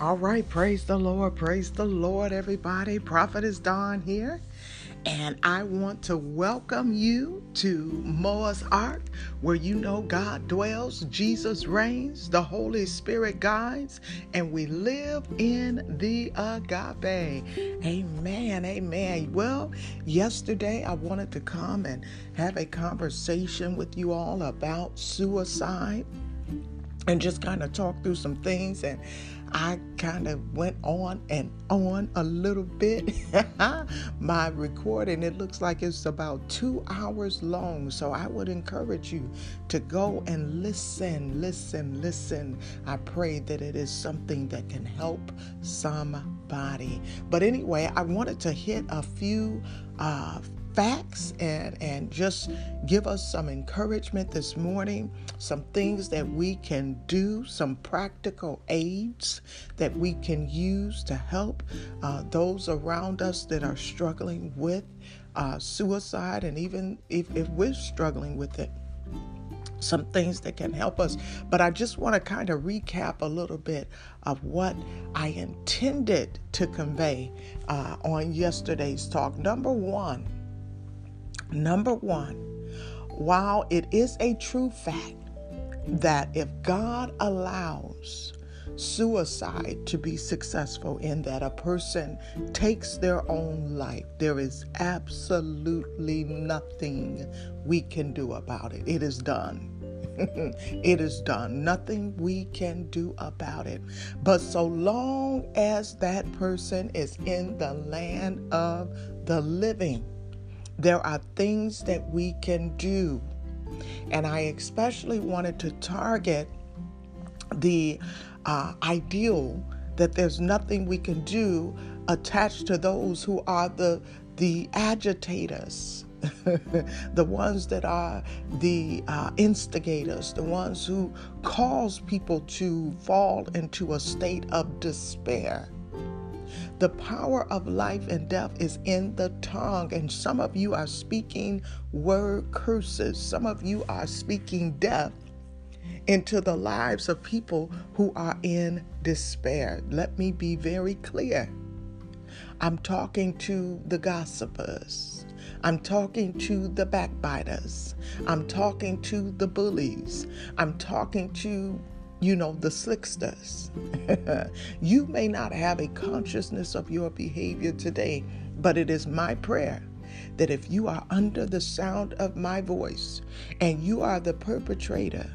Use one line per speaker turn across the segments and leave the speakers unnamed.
All right, praise the Lord, praise the Lord, everybody. Prophetess Dawn here, and I want to welcome you to Noah's Ark, where you know God dwells, Jesus reigns, the Holy Spirit guides, and we live in the agape. Amen, amen. Well, yesterday I wanted to come and have a conversation with you all about suicide and just kind of talk through some things and I kind of went on and on a little bit. My recording, it looks like it's about two hours long. So I would encourage you to go and listen, listen, listen. I pray that it is something that can help somebody. But anyway, I wanted to hit a few uh, facts and, and just give us some encouragement this morning, some things that we can do, some practical aids that we can use to help uh, those around us that are struggling with uh, suicide, and even if, if we're struggling with it some things that can help us. But I just want to kind of recap a little bit of what I intended to convey uh, on yesterday's talk. Number one, Number one, while it is a true fact that if God allows suicide to be successful in that a person takes their own life, there is absolutely nothing we can do about it. It is done. it is done. Nothing we can do about it. But so long as that person is in the land of the living, there are things that we can do. And I especially wanted to target the uh, ideal that there's nothing we can do attached to those who are the the agitators the ones that are the uh, instigators, the ones who cause people to fall into a state of despair. The power of life and death is in the tongue, and some of you are speaking word curses. Some of you are speaking death into the lives of people who are in despair. Let me be very clear. I'm talking to the gossipers. I'm talking to the backbiters. I'm talking to the bullies. I'm talking to you know, the slicksters. you may not have a consciousness of your behavior today, but it is my prayer that if you are under the sound of my voice and you are the perpetrator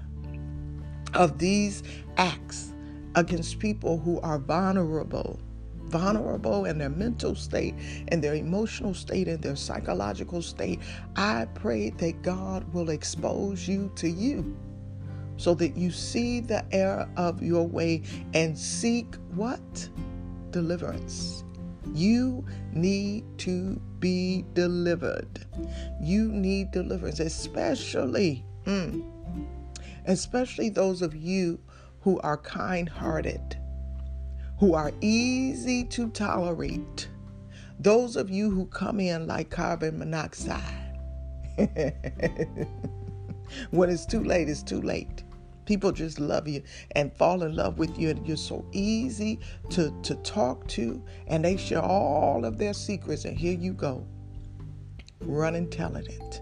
of these acts against people who are vulnerable, vulnerable in their mental state and their emotional state and their psychological state, I pray that God will expose you to you so that you see the error of your way and seek what? Deliverance. You need to be delivered. You need deliverance, especially, mm, especially those of you who are kind hearted, who are easy to tolerate, those of you who come in like carbon monoxide. when it's too late, it's too late. People just love you and fall in love with you, and you're so easy to, to talk to, and they share all of their secrets, and here you go, running telling it,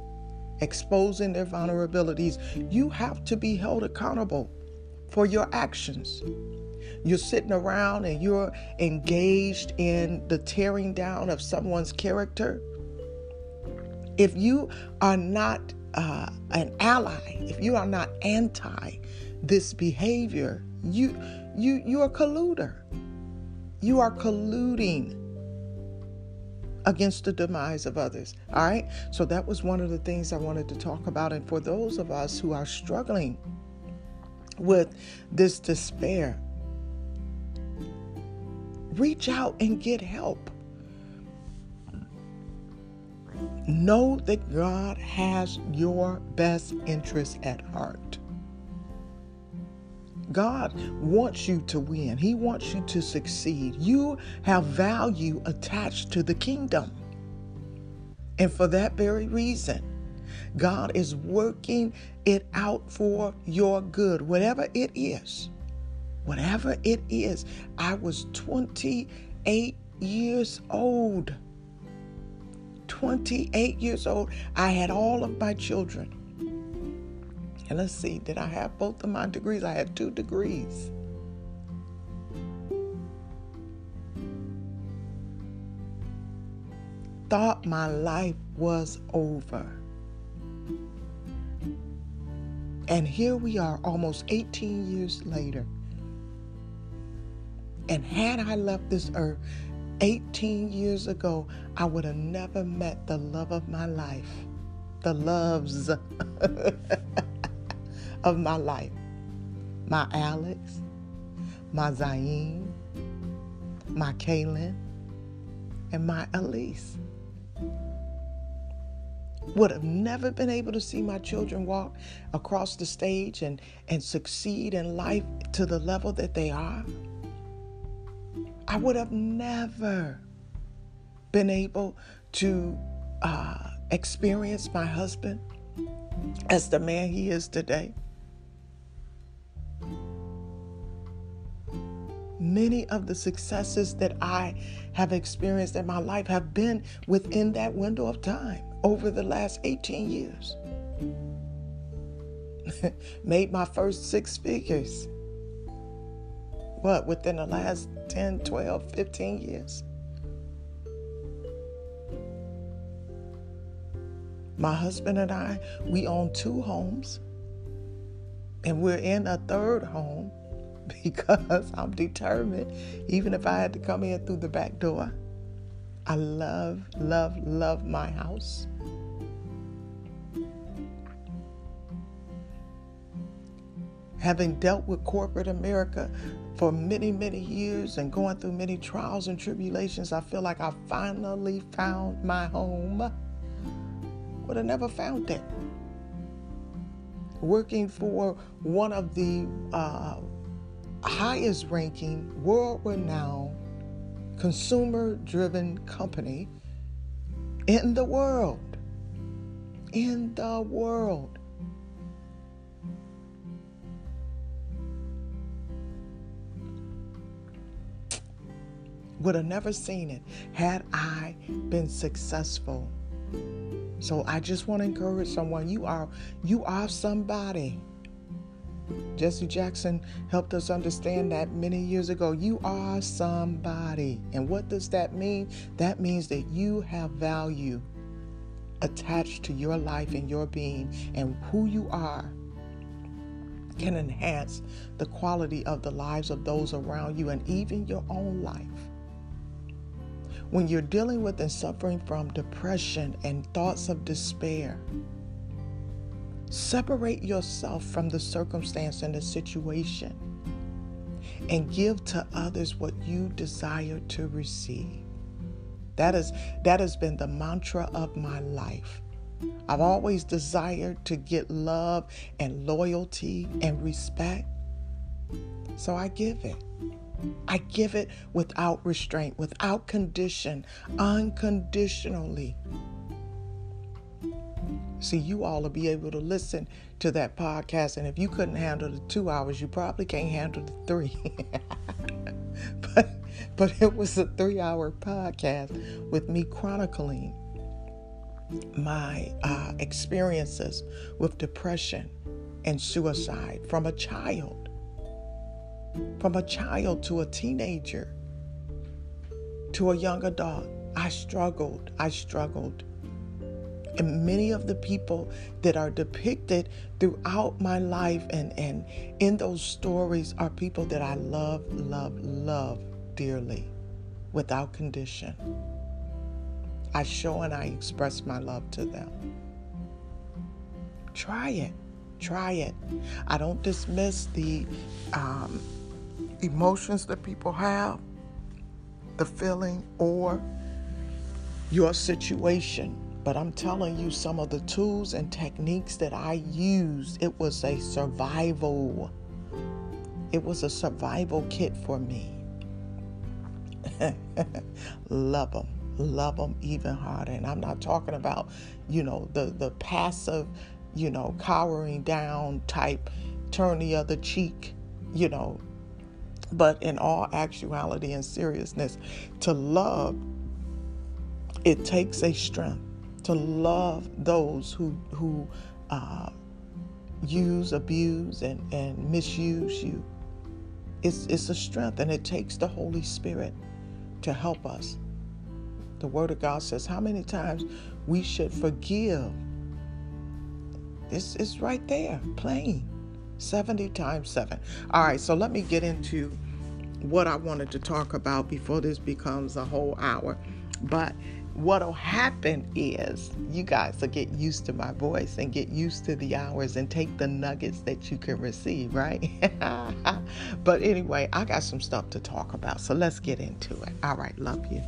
exposing their vulnerabilities. You have to be held accountable for your actions. You're sitting around and you're engaged in the tearing down of someone's character. If you are not uh, an ally, if you are not anti this behavior, you you you are colluder. You are colluding against the demise of others. All right? So that was one of the things I wanted to talk about. And for those of us who are struggling with this despair, reach out and get help. Know that God has your best interest at heart. God wants you to win. He wants you to succeed. You have value attached to the kingdom. And for that very reason, God is working it out for your good, whatever it is. whatever it is. I was 28 years old. 28 years old. I had all of my children. And let's see, did I have both of my degrees? I had two degrees. Thought my life was over. And here we are, almost 18 years later. And had I left this earth 18 years ago, I would have never met the love of my life, the loves of my life. My Alex, my Zayn, my Kaylin, and my Elise. Would have never been able to see my children walk across the stage and, and succeed in life to the level that they are. I would have never been able to uh, experience my husband as the man he is today. Many of the successes that I have experienced in my life have been within that window of time over the last 18 years. Made my first six figures. What, within the last 10, 12, 15 years? My husband and I, we own two homes, and we're in a third home because I'm determined, even if I had to come in through the back door. I love, love, love my house. Having dealt with corporate America for many, many years and going through many trials and tribulations, I feel like I finally found my home. Would have never found it. Working for one of the uh, highest ranking, world renowned, consumer driven company in the world. In the world. Would have never seen it had I been successful. So I just want to encourage someone you are you are somebody. Jesse Jackson helped us understand that many years ago. You are somebody. And what does that mean? That means that you have value attached to your life and your being, and who you are can enhance the quality of the lives of those around you and even your own life. When you're dealing with and suffering from depression and thoughts of despair, Separate yourself from the circumstance and the situation and give to others what you desire to receive. That is that has been the mantra of my life. I've always desired to get love and loyalty and respect. So I give it. I give it without restraint, without condition, unconditionally. See, you all will be able to listen to that podcast. And if you couldn't handle the two hours, you probably can't handle the three. but, but it was a three hour podcast with me chronicling my uh, experiences with depression and suicide from a child, from a child to a teenager to a young adult. I struggled. I struggled. And many of the people that are depicted throughout my life and, and in those stories are people that I love, love, love dearly without condition. I show and I express my love to them. Try it. Try it. I don't dismiss the um, emotions that people have, the feeling, or your situation. But I'm telling you, some of the tools and techniques that I used, it was a survival. It was a survival kit for me. Love them. Love them even harder. And I'm not talking about, you know, the, the passive, you know, cowering down type, turn the other cheek, you know, But in all actuality and seriousness, to love, it takes a strength to love those who who uh, use, abuse, and, and misuse you. It's, it's a strength, and it takes the Holy Spirit to help us. The Word of God says how many times we should forgive. This is right there, plain. 70 times 7. All right, so let me get into what I wanted to talk about before this becomes a whole hour. But what'll happen is you guys will get used to my voice and get used to the hours and take the nuggets that you can receive, right? but anyway, I got some stuff to talk about, so let's get into it. All right, love you.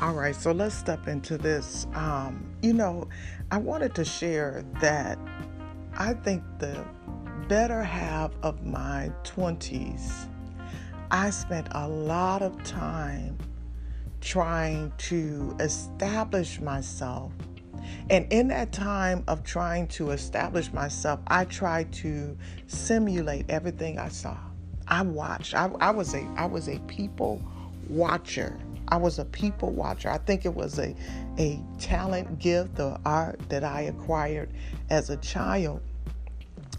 All right, so let's step into this. Um, you know, I wanted to share that I think the better half of my 20s, I spent a lot of time trying to establish myself. And in that time of trying to establish myself, I tried to simulate everything I saw. I watched. I, I was a I was a people watcher. I was a people watcher. I think it was a, a talent, gift, or art that I acquired as a child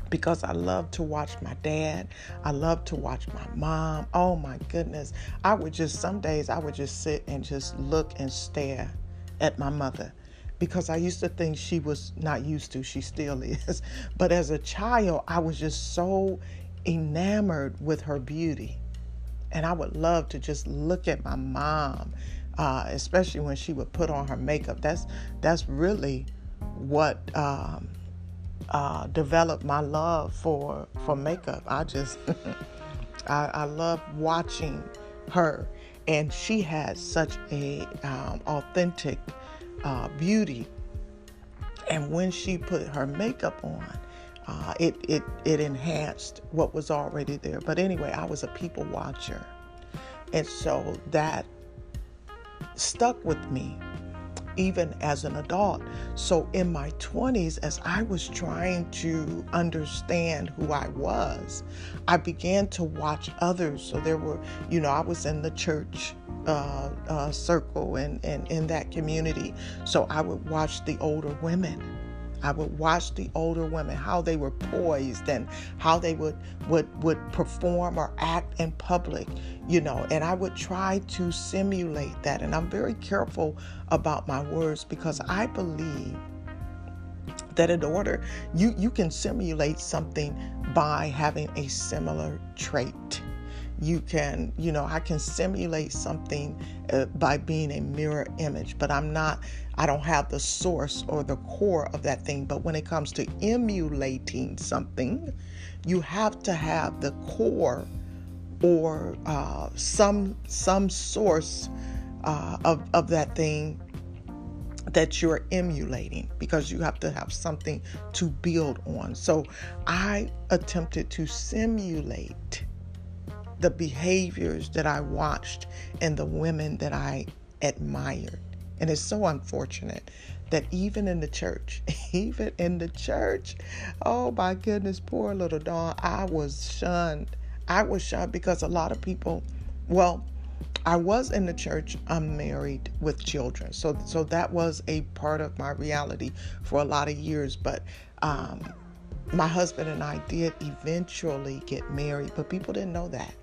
because I love to watch my dad. I love to watch my mom. Oh my goodness. I would just, some days, I would just sit and just look and stare at my mother because I used to think she was not used to, she still is. But as a child, I was just so enamored with her beauty. And I would love to just look at my mom, uh, especially when she would put on her makeup. That's that's really what um, uh, developed my love for for makeup. I just I, I love watching her, and she has such a um, authentic uh, beauty. And when she put her makeup on, uh, it, it, it enhanced what was already there. But anyway, I was a people watcher. And so that stuck with me even as an adult. So in my 20s, as I was trying to understand who I was, I began to watch others. So there were, you know, I was in the church uh, uh, circle and, and in that community. So I would watch the older women I would watch the older women, how they were poised and how they would would would perform or act in public, you know, and I would try to simulate that. And I'm very careful about my words because I believe that in order you you can simulate something by having a similar trait you can you know i can simulate something uh, by being a mirror image but i'm not i don't have the source or the core of that thing. But when it comes to emulating something you have to have the core or uh, some some source uh, of, of that thing that you're emulating because you have to have something to build on. So i attempted to simulate the behaviors that I watched and the women that I admired. And it's so unfortunate that even in the church, even in the church, oh my goodness, poor little Dawn, I was shunned. I was shunned because a lot of people, well, I was in the church unmarried with children. So so that was a part of my reality for a lot of years. But um, my husband and I did eventually get married, but people didn't know that.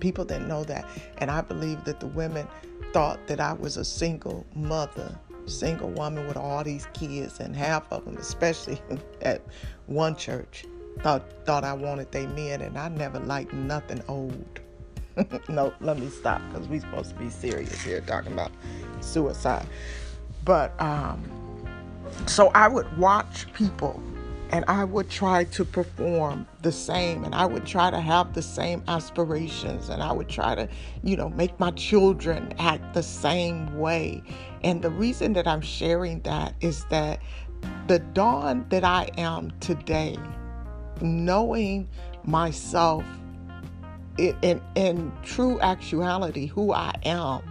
People didn't know that. And I believe that the women thought that I was a single mother, single woman with all these kids, and half of them, especially at one church, thought thought I wanted they men, and I never liked nothing old. no, let me stop because we're supposed to be serious here talking about suicide. But um, so I would watch people and I would try to perform the same and I would try to have the same aspirations and I would try to, you know, make my children act the same way. And the reason that I'm sharing that is that the dawn that I am today, knowing myself in, in, in true actuality, who I am,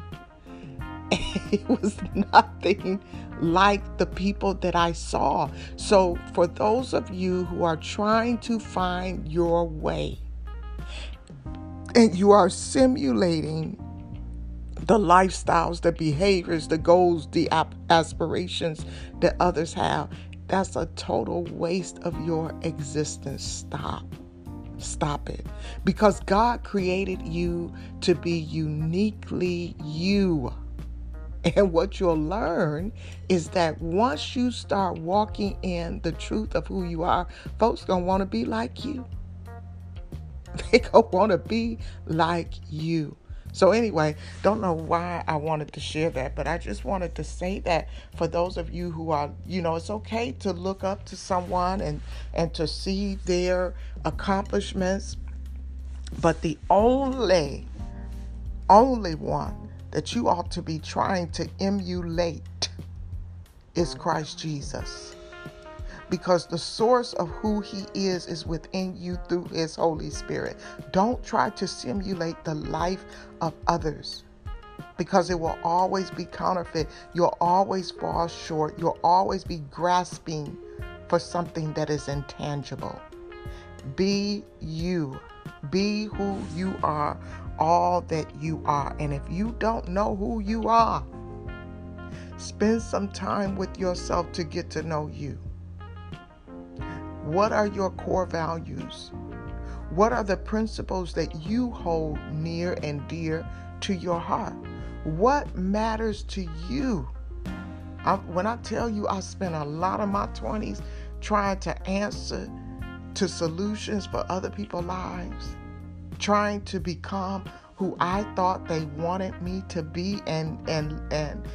it was nothing like the people that I saw. So, for those of you who are trying to find your way and you are simulating the lifestyles, the behaviors, the goals, the aspirations that others have, that's a total waste of your existence. Stop. Stop it. Because God created you to be uniquely you. And what you'll learn is that once you start walking in the truth of who you are, folks gonna want to be like you. They gonna want to be like you. So anyway, don't know why I wanted to share that, but I just wanted to say that for those of you who are, you know, it's okay to look up to someone and and to see their accomplishments, but the only only one that you ought to be trying to emulate is Christ Jesus because the source of who he is is within you through his Holy Spirit. Don't try to simulate the life of others because it will always be counterfeit. You'll always fall short. You'll always be grasping for something that is intangible. Be you. Be who you are, all that you are. And if you don't know who you are, spend some time with yourself to get to know you. What are your core values? What are the principles that you hold near and dear to your heart? What matters to you? I, when I tell you I spent a lot of my 20s trying to answer to solutions for other people's lives, trying to become who I thought they wanted me to be and and and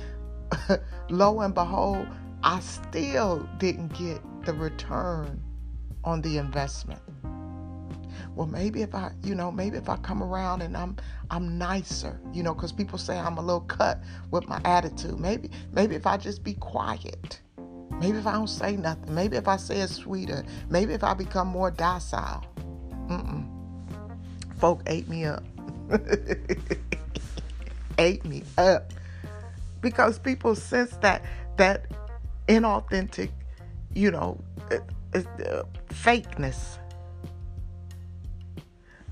lo and behold, I still didn't get the return on the investment. Well, maybe if I, you know, maybe if I come around and I'm I'm nicer, you know, because people say I'm a little cut with my attitude. Maybe maybe if I just be quiet. Maybe if I don't say nothing. Maybe if I say it sweeter. Maybe if I become more docile. Mm-mm. Folk ate me up. ate me up. Because people sense that that inauthentic, you know, uh, fakeness.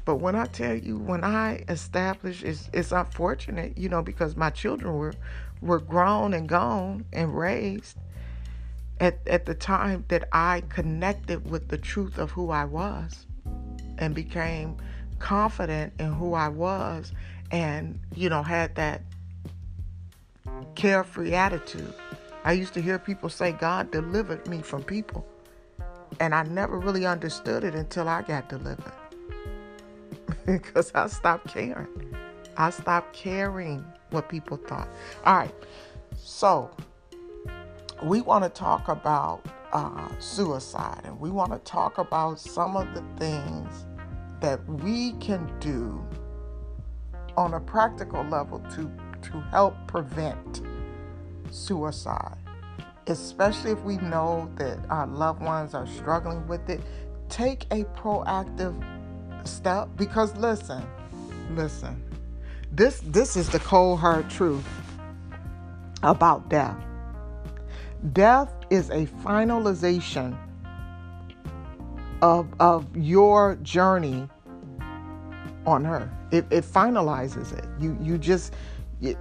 But when I tell you, when I established, it's, it's unfortunate, you know, because my children were were grown and gone and raised at, at the time that I connected with the truth of who I was and became confident in who I was and, you know, had that carefree attitude. I used to hear people say, God delivered me from people. And I never really understood it until I got delivered. because I stopped caring. I stopped caring what people thought. All right. So, we want to talk about uh, suicide and we want to talk about some of the things that we can do on a practical level to, to help prevent suicide especially if we know that our loved ones are struggling with it, take a proactive step because listen, listen. This this is the cold hard truth about death. Death is a finalization of of your journey on earth. It, it finalizes it. You you just it,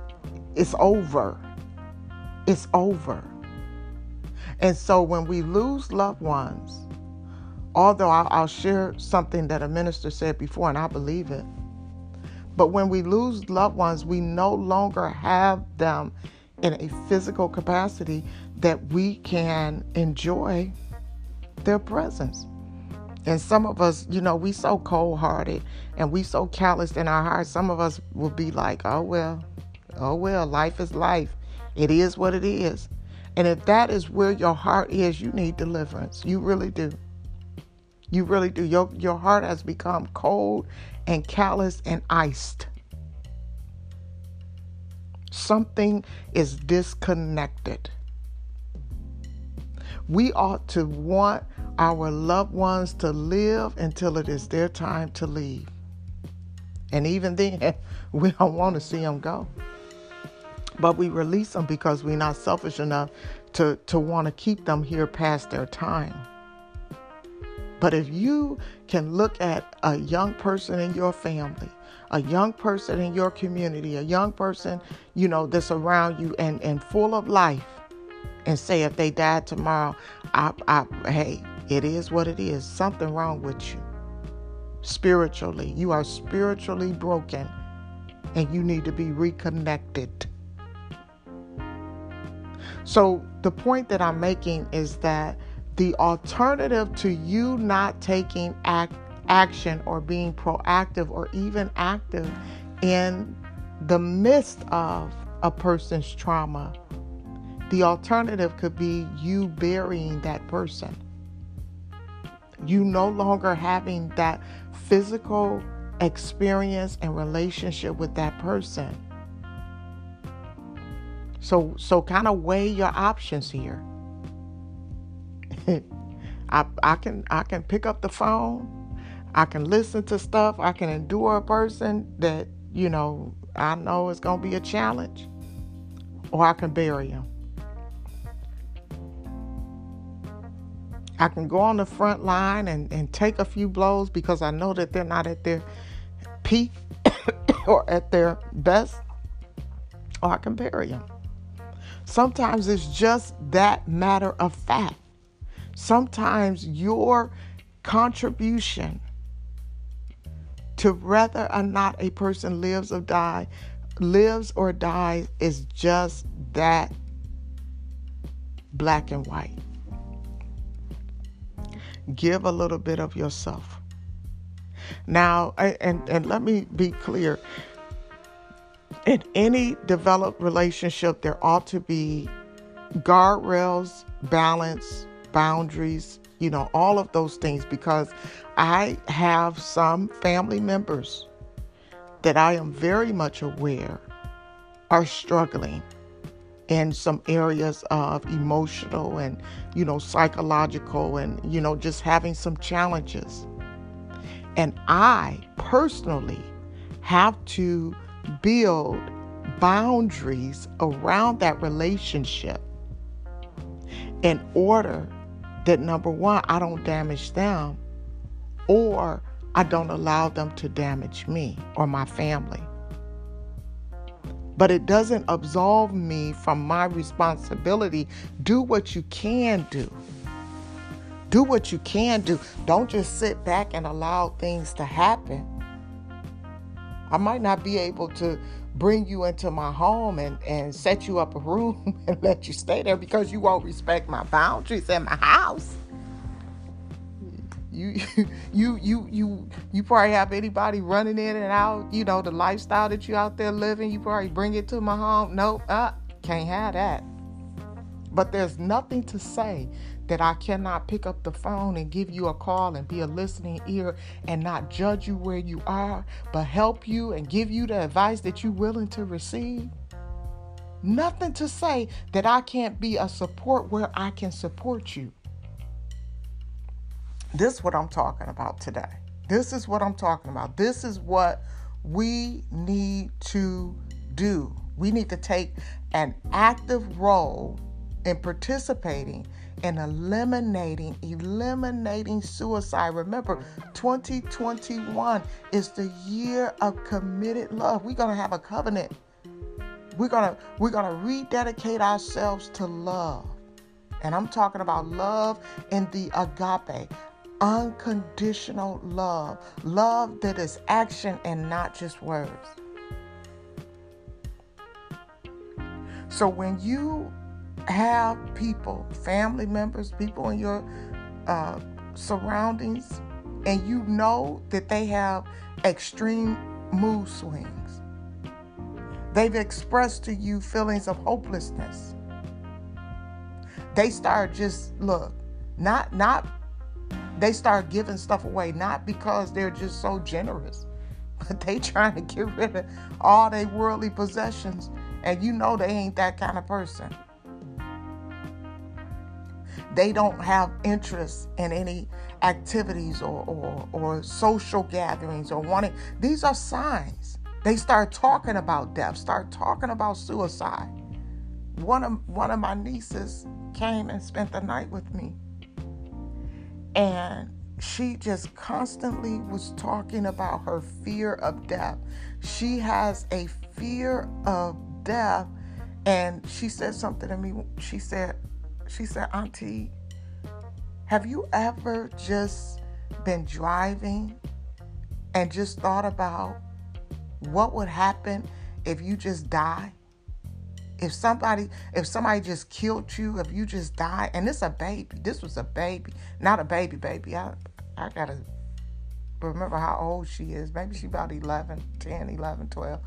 it's over. It's over. And so when we lose loved ones, although I'll, I'll, share something that a minister said before, and I believe it, but when we lose loved ones, we no longer have them in a physical capacity that we can enjoy their presence. And some of us, you know, we so cold-hearted and we so calloused in our hearts. Some of us will be like, "Oh well, oh well, life is life. It is what it is." And if that is where your heart is, you need deliverance. You really do. You really do. Your, your heart has become cold and callous and iced. Something is disconnected. We ought to want our loved ones to live until it is their time to leave. And even then, we don't want to see them go. but we release them because we're not selfish enough to, to want to keep them here past their time. But if you can look at a young person in your family, a young person in your community, a young person, you know, that's around you and, and full of life, and say if they died tomorrow, I, I, hey, it is what it is. Something wrong with you. Spiritually, you are spiritually broken and you need to be reconnected. So, the point that I'm making is that the alternative to you not taking act, action or being proactive or even active in the midst of a person's trauma, the alternative could be you burying that person. You no longer having that physical experience and relationship with that person. So so kind of weigh your options here. I I can I can pick up the phone. I can listen to stuff. I can endure a person that, you know, I know is going to be a challenge. Or I can bury him. I can go on the front line and, and take a few blows because I know that they're not at their peak or at their best, or I can bury them. Sometimes it's just that matter of fact. Sometimes your contribution to whether or not a person lives or die lives or dies is just that black and white. Give a little bit of yourself. Now, and, and let me be clear in any developed relationship, there ought to be guardrails, balance, boundaries, you know, all of those things because I have some family members that I am very much aware are struggling in some areas of emotional and, you know, psychological and, you know, just having some challenges. And I personally have to build boundaries around that relationship in order that number one, I don't damage them or I don't allow them to damage me or my family. But it doesn't absolve me from my responsibility. Do what you can do. Do what you can do. Don't just sit back and allow things to happen. I might not be able to bring you into my home and, and set you up a room and let you stay there because you won't respect my boundaries in my house. You you you you you probably have anybody running in and out, you know, the lifestyle that you out there living, you probably bring it to my home. Nope, uh, can't have that. But there's nothing to say that I cannot pick up the phone and give you a call and be a listening ear and not judge you where you are, but help you and give you the advice that you're willing to receive. Nothing to say that I can't be a support where I can support you. This is what I'm talking about today. This is what I'm talking about. This is what we need to do. We need to take an active role in participating in eliminating eliminating suicide remember 2021 is the year of committed love we're going to have a covenant we're going to we're going to rededicate ourselves to love and i'm talking about love in the agape unconditional love love that is action and not just words so when you have people, family members, people in your uh, surroundings, and you know that they have extreme mood swings. They've expressed to you feelings of hopelessness. They start just look, not not they start giving stuff away not because they're just so generous, but they trying to get rid of all their worldly possessions and you know they ain't that kind of person they don't have interest in any activities or, or, or social gatherings or wanting. These are signs. They start talking about death, start talking about suicide. One of one of my nieces came and spent the night with me. And she just constantly was talking about her fear of death. She has a fear of death and she said something to me. She said, she said, Auntie, have you ever just been driving and just thought about what would happen if you just die? If somebody, if somebody just killed you, if you just die, and it's a baby. This was a baby, not a baby baby. I, I gotta remember how old she is. Maybe she about 11, 10, 11, 12.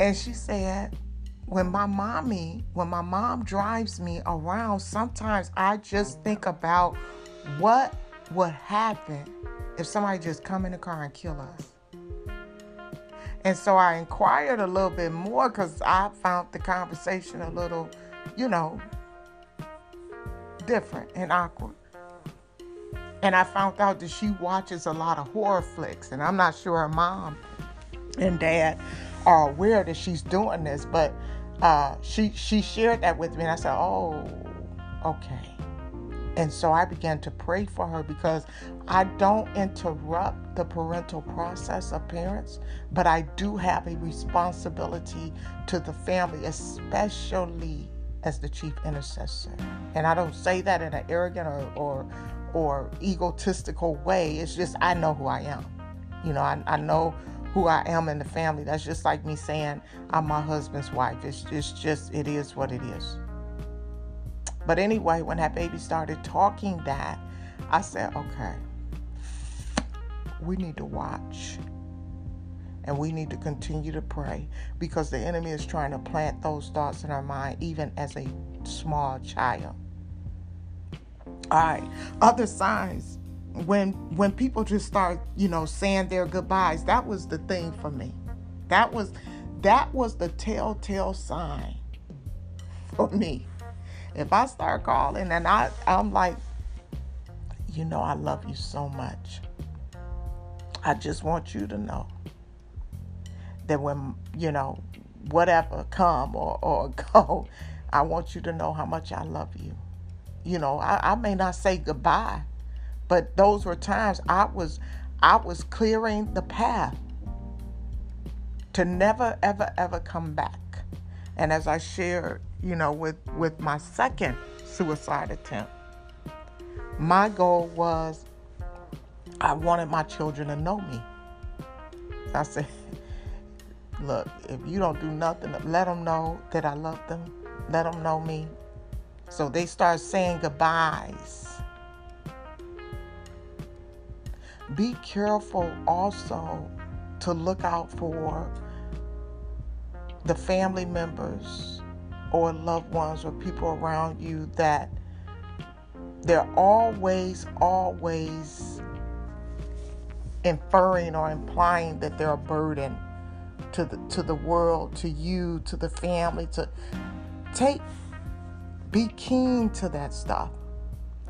And she said, when my mommy, when my mom drives me around, sometimes I just think about what would happen if somebody just come in the car and kill us. And so I inquired a little bit more because I found the conversation a little, you know, different and awkward. And I found out that she watches a lot of horror flicks, and I'm not sure her mom and dad are aware that she's doing this, but uh, she she shared that with me, and I said, "Oh, okay." And so I began to pray for her because I don't interrupt the parental process of parents, but I do have a responsibility to the family, especially as the chief intercessor. And I don't say that in an arrogant or or, or egotistical way. It's just I know who I am. You know, I, I know who I am in the family. That's just like me saying I'm my husband's wife. It's just, just it is what it is. But anyway, when that baby started talking that, I said, okay, we need to watch. And we need to continue to pray because the enemy is trying to plant those thoughts in our mind, even as a small child. All right, other signs when when people just start you know saying their goodbyes that was the thing for me that was that was the telltale sign for me if i start calling and i i'm like you know i love you so much i just want you to know that when you know whatever come or, or go i want you to know how much i love you you know I, I may not say goodbye but those were times I was I was clearing the path to never ever ever come back. And as I shared, you know, with with my second suicide attempt, my goal was I wanted my children to know me. I said, look, if you don't do nothing, let them know that I love them. Let them know me. So they start saying goodbyes be careful also to look out for the family members or loved ones or people around you that they're always, always inferring or implying that they're a burden to the to the world, to you, to the family, to take be keen to that stuff.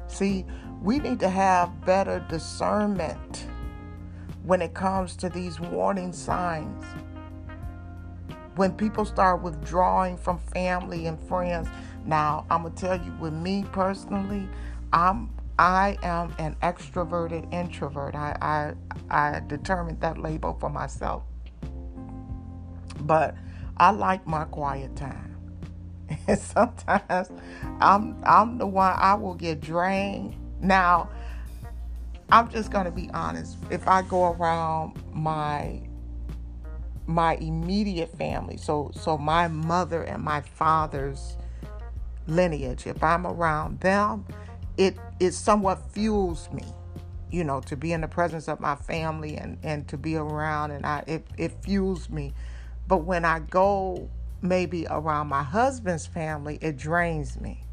See, we need to have better discernment when it comes to these warning signs. When people start withdrawing from family and friends. Now, I'm gonna tell you, with me personally, I'm I am an extroverted introvert. I I I determined that label for myself. But I like my quiet time. And sometimes I'm I'm the one I will get drained now, I'm just going to be honest. If I go around my my immediate family, so so my mother and my father's lineage, if I'm around them, it it somewhat fuels me, you know, to be in the presence of my family and and to be around and I it it fuels me. But when I go maybe around my husband's family, it drains me.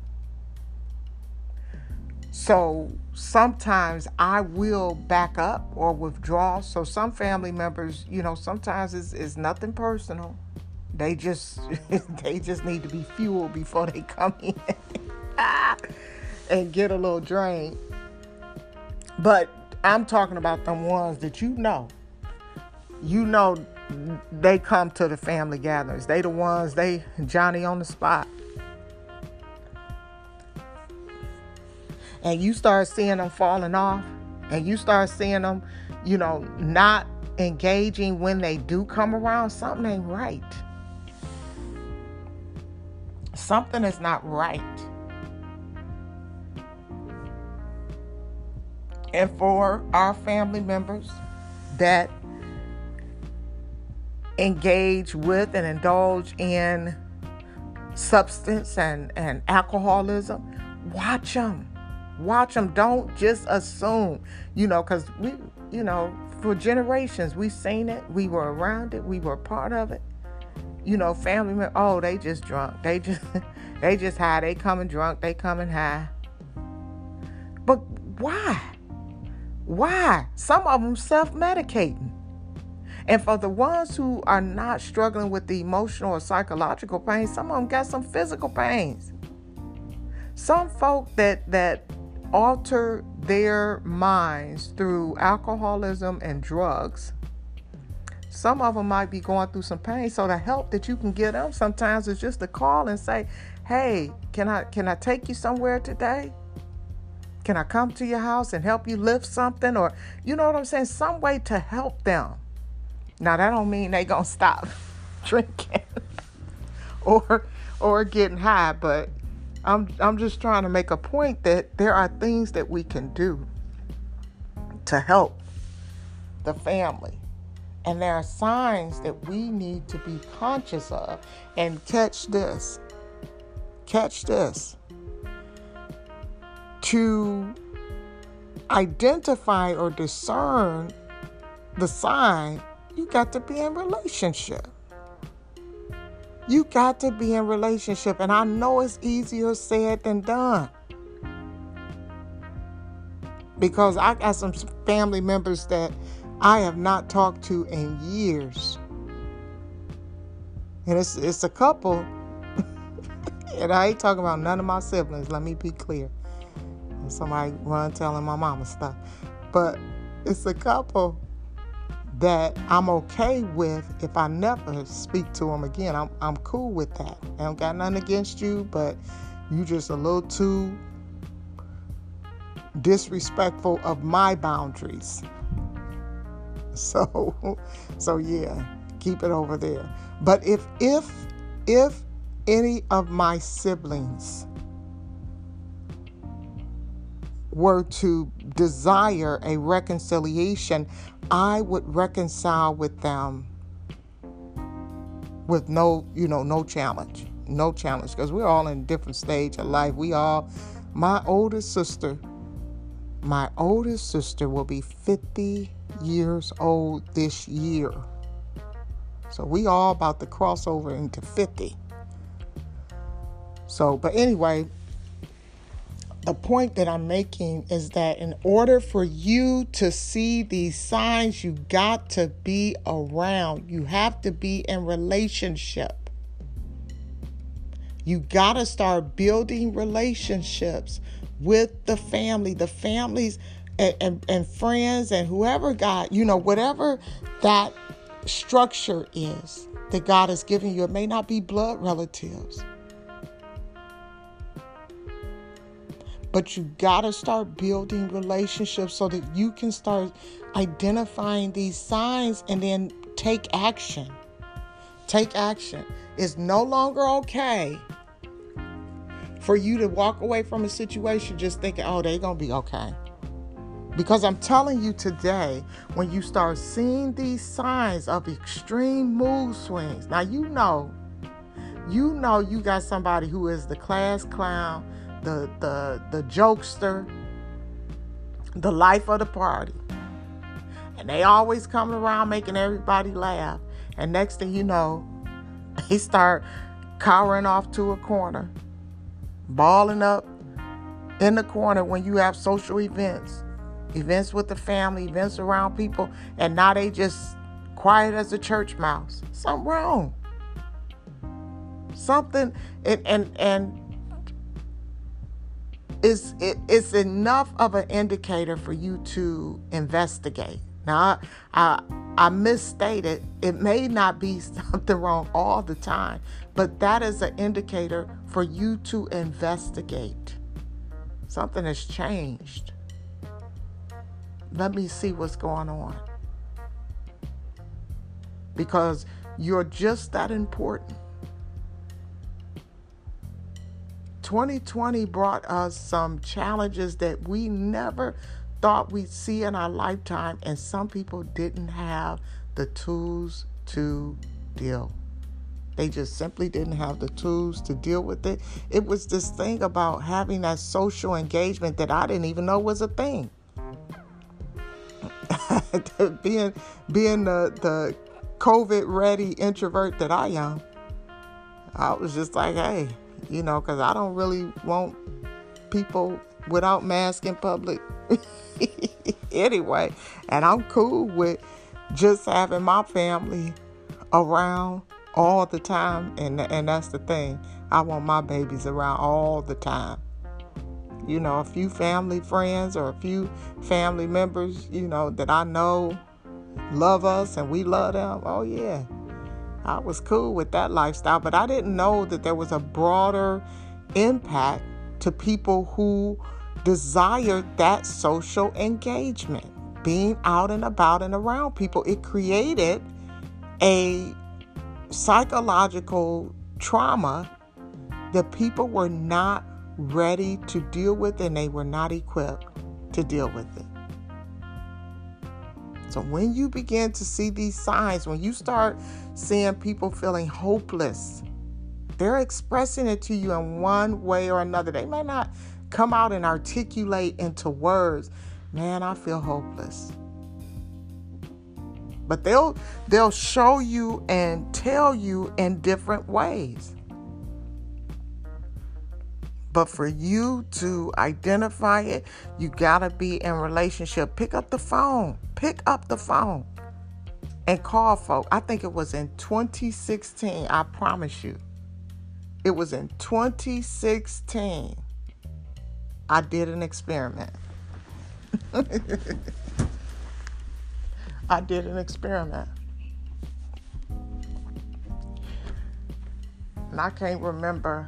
So sometimes I will back up or withdraw. So some family members, you know, sometimes it's, it's nothing personal. They just they just need to be fueled before they come in and get a little drained. But I'm talking about the ones that you know you know they come to the family gatherings. They the ones they Johnny on the spot. And you start seeing them falling off, and you start seeing them, you know, not engaging when they do come around, something ain't right. Something is not right. And for our family members that engage with and indulge in substance and, and alcoholism, watch them. Watch them. Don't just assume, you know, because we, you know, for generations we've seen it. We were around it. We were part of it. You know, family members, oh, they just drunk. They just, they just high. They coming drunk. They coming high. But why? Why? Some of them self medicating. And for the ones who are not struggling with the emotional or psychological pain, some of them got some physical pains. Some folk that that alter their minds through alcoholism and drugs. Some of them might be going through some pain. So the help that you can get them sometimes is just to call and say, "Hey, can I can I take you somewhere today? Can I come to your house and help you lift something or you know what I'm saying, some way to help them." Now that don't mean they gonna stop drinking or or getting high, but I'm I'm just trying to make a point that there are things that we can do to help the family. And there are signs that we need to be conscious of. And catch this. Catch this. To identify or discern the sign you got to be in relationship. You got to be in relationship. And I know it's easier said than done. Because I got some family members that I have not talked to in years. And it's it's a couple. and I ain't talking about none of my siblings, let me be clear. Somebody run telling my mama stuff. But it's a couple that I'm okay with if I never speak to them again. I'm, I'm cool with that. I don't got nothing against you, but you just a little too disrespectful of my boundaries. So so yeah, keep it over there. But if if if any of my siblings were to desire a reconciliation, I would reconcile with them with no, you know, no challenge. No challenge because we're all in a different stage of life. We all, my oldest sister, my oldest sister will be 50 years old this year. So we all about to cross over into 50. So, but anyway, the point that I'm making is that in order for you to see these signs, you got to be around. You have to be in relationship. You got to start building relationships with the family, the families and, and, and friends and whoever God, you know, whatever that structure is that God has given you. It may not be blood relatives. But you got to start building relationships so that you can start identifying these signs and then take action. Take action. It's no longer okay for you to walk away from a situation just thinking, oh, they're going to be okay. Because I'm telling you today, when you start seeing these signs of extreme mood swings, now you know, you know you got somebody who is the class clown the the the jokester, the life of the party. And they always coming around making everybody laugh. And next thing you know, they start cowering off to a corner, balling up in the corner when you have social events, events with the family, events around people, and now they just quiet as a church mouse. Something wrong. Something and and and is it, it's enough of an indicator for you to investigate. Now, I, I, I misstated. It may not be something wrong all the time, but that is an indicator for you to investigate. Something has changed. Let me see what's going on. Because you're just that important. 2020 brought us some challenges that we never thought we'd see in our lifetime, and some people didn't have the tools to deal. They just simply didn't have the tools to deal with it. It was this thing about having that social engagement that I didn't even know was a thing. being being the the COVID ready introvert that I am, I was just like, hey, you know, because I don't really want people without mask in public anyway. And I'm cool with just having my family around all the time. And, and that's the thing. I want my babies around all the time. You know, a few family friends or a few family members, you know, that I know love us and we love them. Oh, yeah. I was cool with that lifestyle, but I didn't know that there was a broader impact to people who desired that social engagement, being out and about and around people. It created a psychological trauma that people were not ready to deal with and they were not equipped to deal with it. So when you begin to see these signs, when you start seeing people feeling hopeless, they're expressing it to you in one way or another. They may not come out and articulate into words, man, I feel hopeless. But they'll they'll show you and tell you in different ways. But for you to identify it, you got to be in relationship. Pick up the phone. Pick up the phone and call folk. I think it was in 2016. I promise you. It was in 2016 I did an experiment. I did an experiment. And I can't remember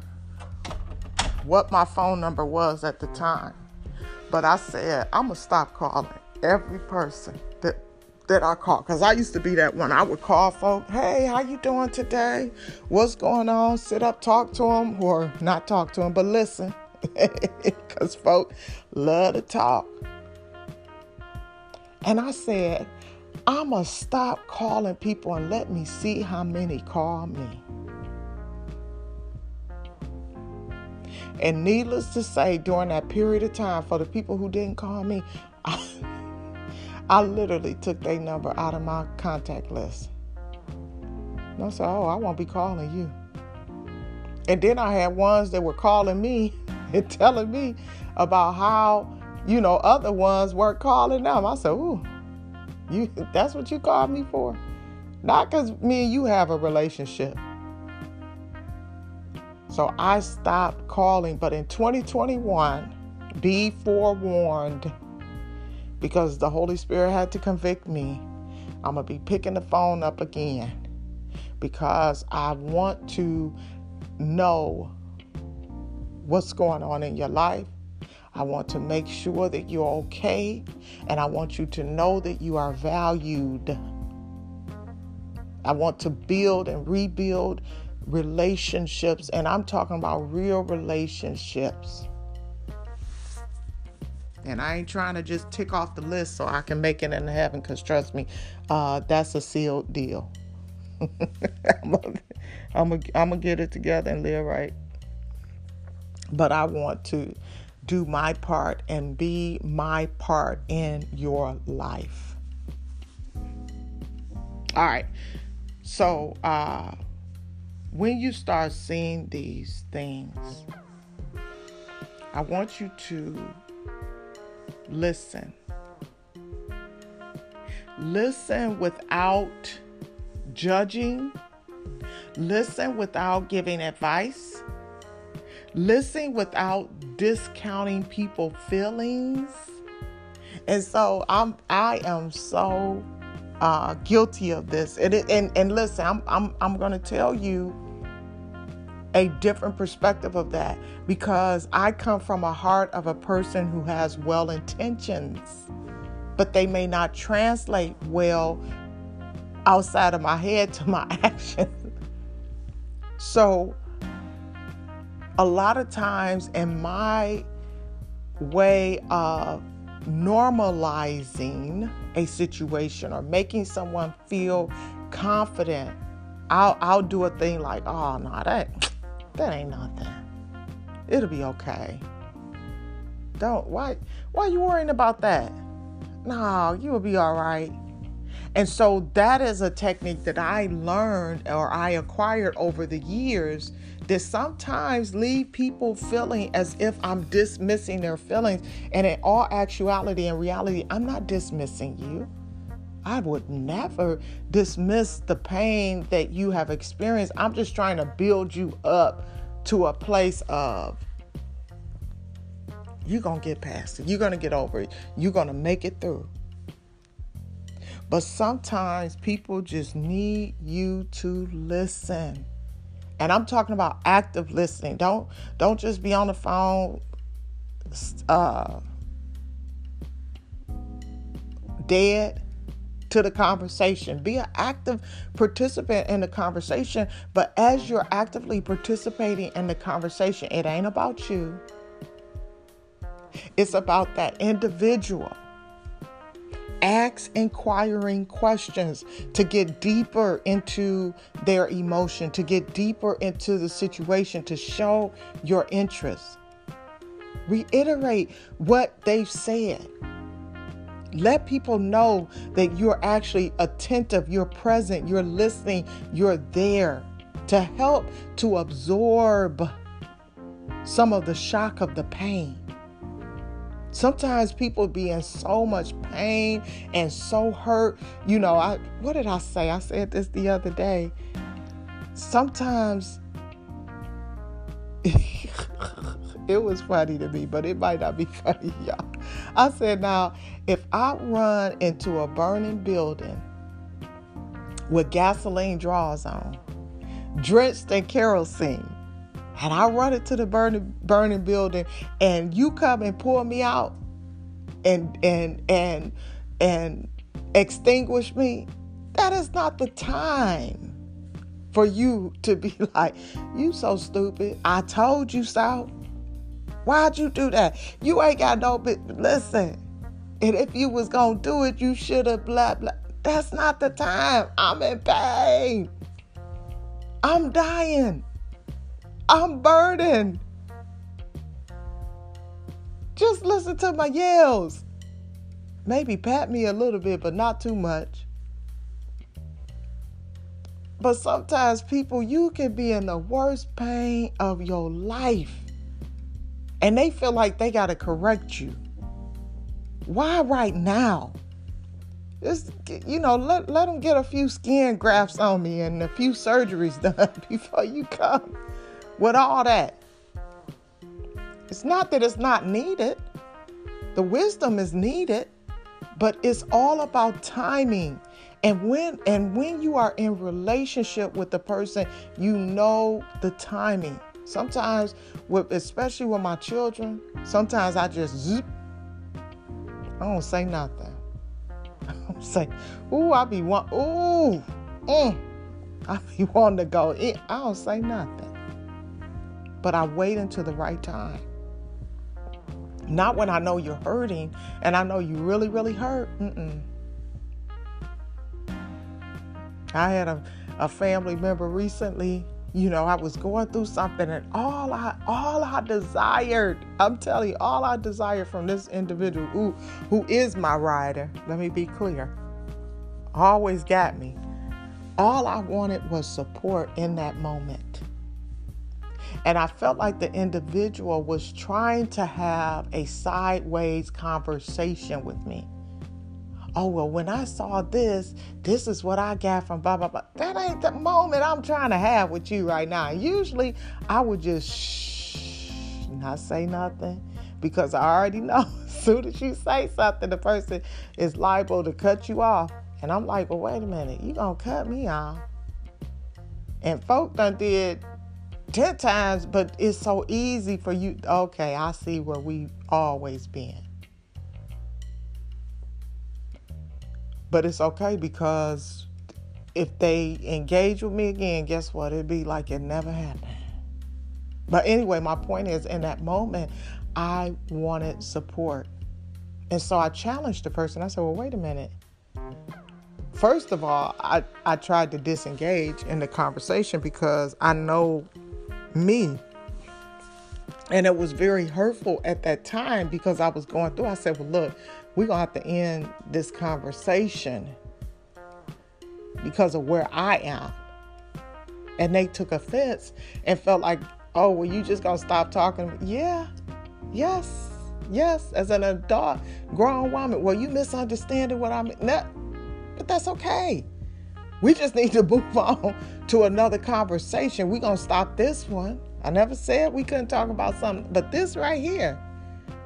what my phone number was at the time. But I said, I'm going to stop calling every person that that I call because I used to be that one. I would call folk, "Hey, how you doing today? What's going on?" Sit up, talk to them, or not talk to them, but listen because folk love to talk. And I said, I'm going to stop calling people and let me see how many call me. And needless to say, during that period of time, for the people who didn't call me, I, I literally took their number out of my contact list. And I said, Oh, I won't be calling you. And then I had ones that were calling me and telling me about how, you know, other ones weren't calling them. I said, ooh, you that's what you called me for? Not because me and you have a relationship. So I stopped calling, but in 2021, be forewarned because the Holy Spirit had to convict me. I'm going to be picking the phone up again because I want to know what's going on in your life. I want to make sure that you're okay, and I want you to know that you are valued. I want to build and rebuild relationships, and I'm talking about real relationships. And I ain't trying to just tick off the list so I can make it in heaven, because trust me, uh, that's a sealed deal. I'm going to get it together and live right but I want to do my part and be my part in your life. All right. So, uh, when you start seeing these things, I want you to listen. Listen without judging. Listen without giving advice. Listen without discounting people's feelings And so I'm I am so uh, guilty of this. And and and listen, I'm I'm I'm to tell you a different perspective of that because I come from a heart of a person who has well intentions, but they may not translate well outside of my head to my actions. So, a lot of times in my way of normalizing a situation or making someone feel confident, I'll I'll do a thing like, oh no, that that ain't nothing. It'll be okay. Don't why why are you worrying about that? No, you'll be all right. And so that is a technique that I learned or I acquired over the years that sometimes leave people feeling as if I'm dismissing their feelings. And in all actuality and reality, I'm not dismissing you. I would never dismiss the pain that you have experienced. I'm just trying to build you up to a place of you're going to get past it. You're going to get over it. You're going to make it through. But sometimes people just need you to listen. And I'm talking about active listening. Don't don't just be on the phone uh, dead to the conversation. Be an active participant in the conversation, but as you're actively participating in the conversation, it ain't about you. It's about that individual. Ask inquiring questions to get deeper into their emotion, to get deeper into the situation, to show your interest. Reiterate what they've said. Let people know that you're actually attentive, you're present, you're listening, you're there to help to absorb some of the shock of the pain. Sometimes people be in so much pain and so hurt. You know, I what did I say? I said this the other day. Sometimes it was funny to me, but it might not be funny, y'all. I said, now, if I run into a burning building with gasoline draws on, drenched in kerosene, and I run into the burning burning building and you come and pull me out and and and and extinguish me, that is not the time for you to be like, you so stupid. I told you so. Why'd you do that? You ain't got no bit listen. And if you was gonna do it, you should have blah blah. That's not the time. I'm in pain. I'm dying. I'm burdened. Just listen to my yells. Maybe pat me a little bit, but not too much. But sometimes, people, you can be in the worst pain of your life and they feel like they got to correct you. Why right now? Just, you know, let, let them get a few skin grafts on me and a few surgeries done before you come with all that. It's not that it's not needed, the wisdom is needed, but it's all about timing. And when and when you are in relationship with the person, you know the timing. Sometimes with especially with my children, sometimes I just zip. I don't say nothing. I don't say, ooh, I be want ooh, mm, I be wanting to go. I don't say nothing but I wait until the right time. Not when I know you're hurting and I know you really, really hurt. Mm-mm. I had a, a family member recently. You know, I was going through something, and all I all I desired, I'm telling you, all I desired from this individual who who is my rider. Let me be clear. Always got me. All I wanted was support in that moment. And I felt like the individual was trying to have a sideways conversation with me. Oh, well, when I saw this, this is what I got from blah, blah, blah. That ain't the moment I'm trying to have with you right now. Usually I would just shh, not say nothing because I already know as soon as you say something, the person is liable to cut you off. And I'm like, well, wait a minute, you gonna cut me off? And folk done did 10 times, but it's so easy for you. Okay, I see where we always been. But it's okay because if they engage with me again, guess what? It'd be like it never happened. But anyway, my point is in that moment, I wanted support. And so I challenged the person. I said, well, wait a minute. First of all, I, I tried to disengage in the conversation because I know me. And it was very hurtful at that time because I was going through. I said, well, look, we're going to have to end this conversation because of where I am. And they took offense and felt like, oh, well, you just going to stop talking? Yeah, yes, yes. As an adult, grown woman, well, you misunderstanding what I mean. No, but that's okay. We just need to move on to another conversation. We're going to stop this one. I never said we couldn't talk about something, but this right here,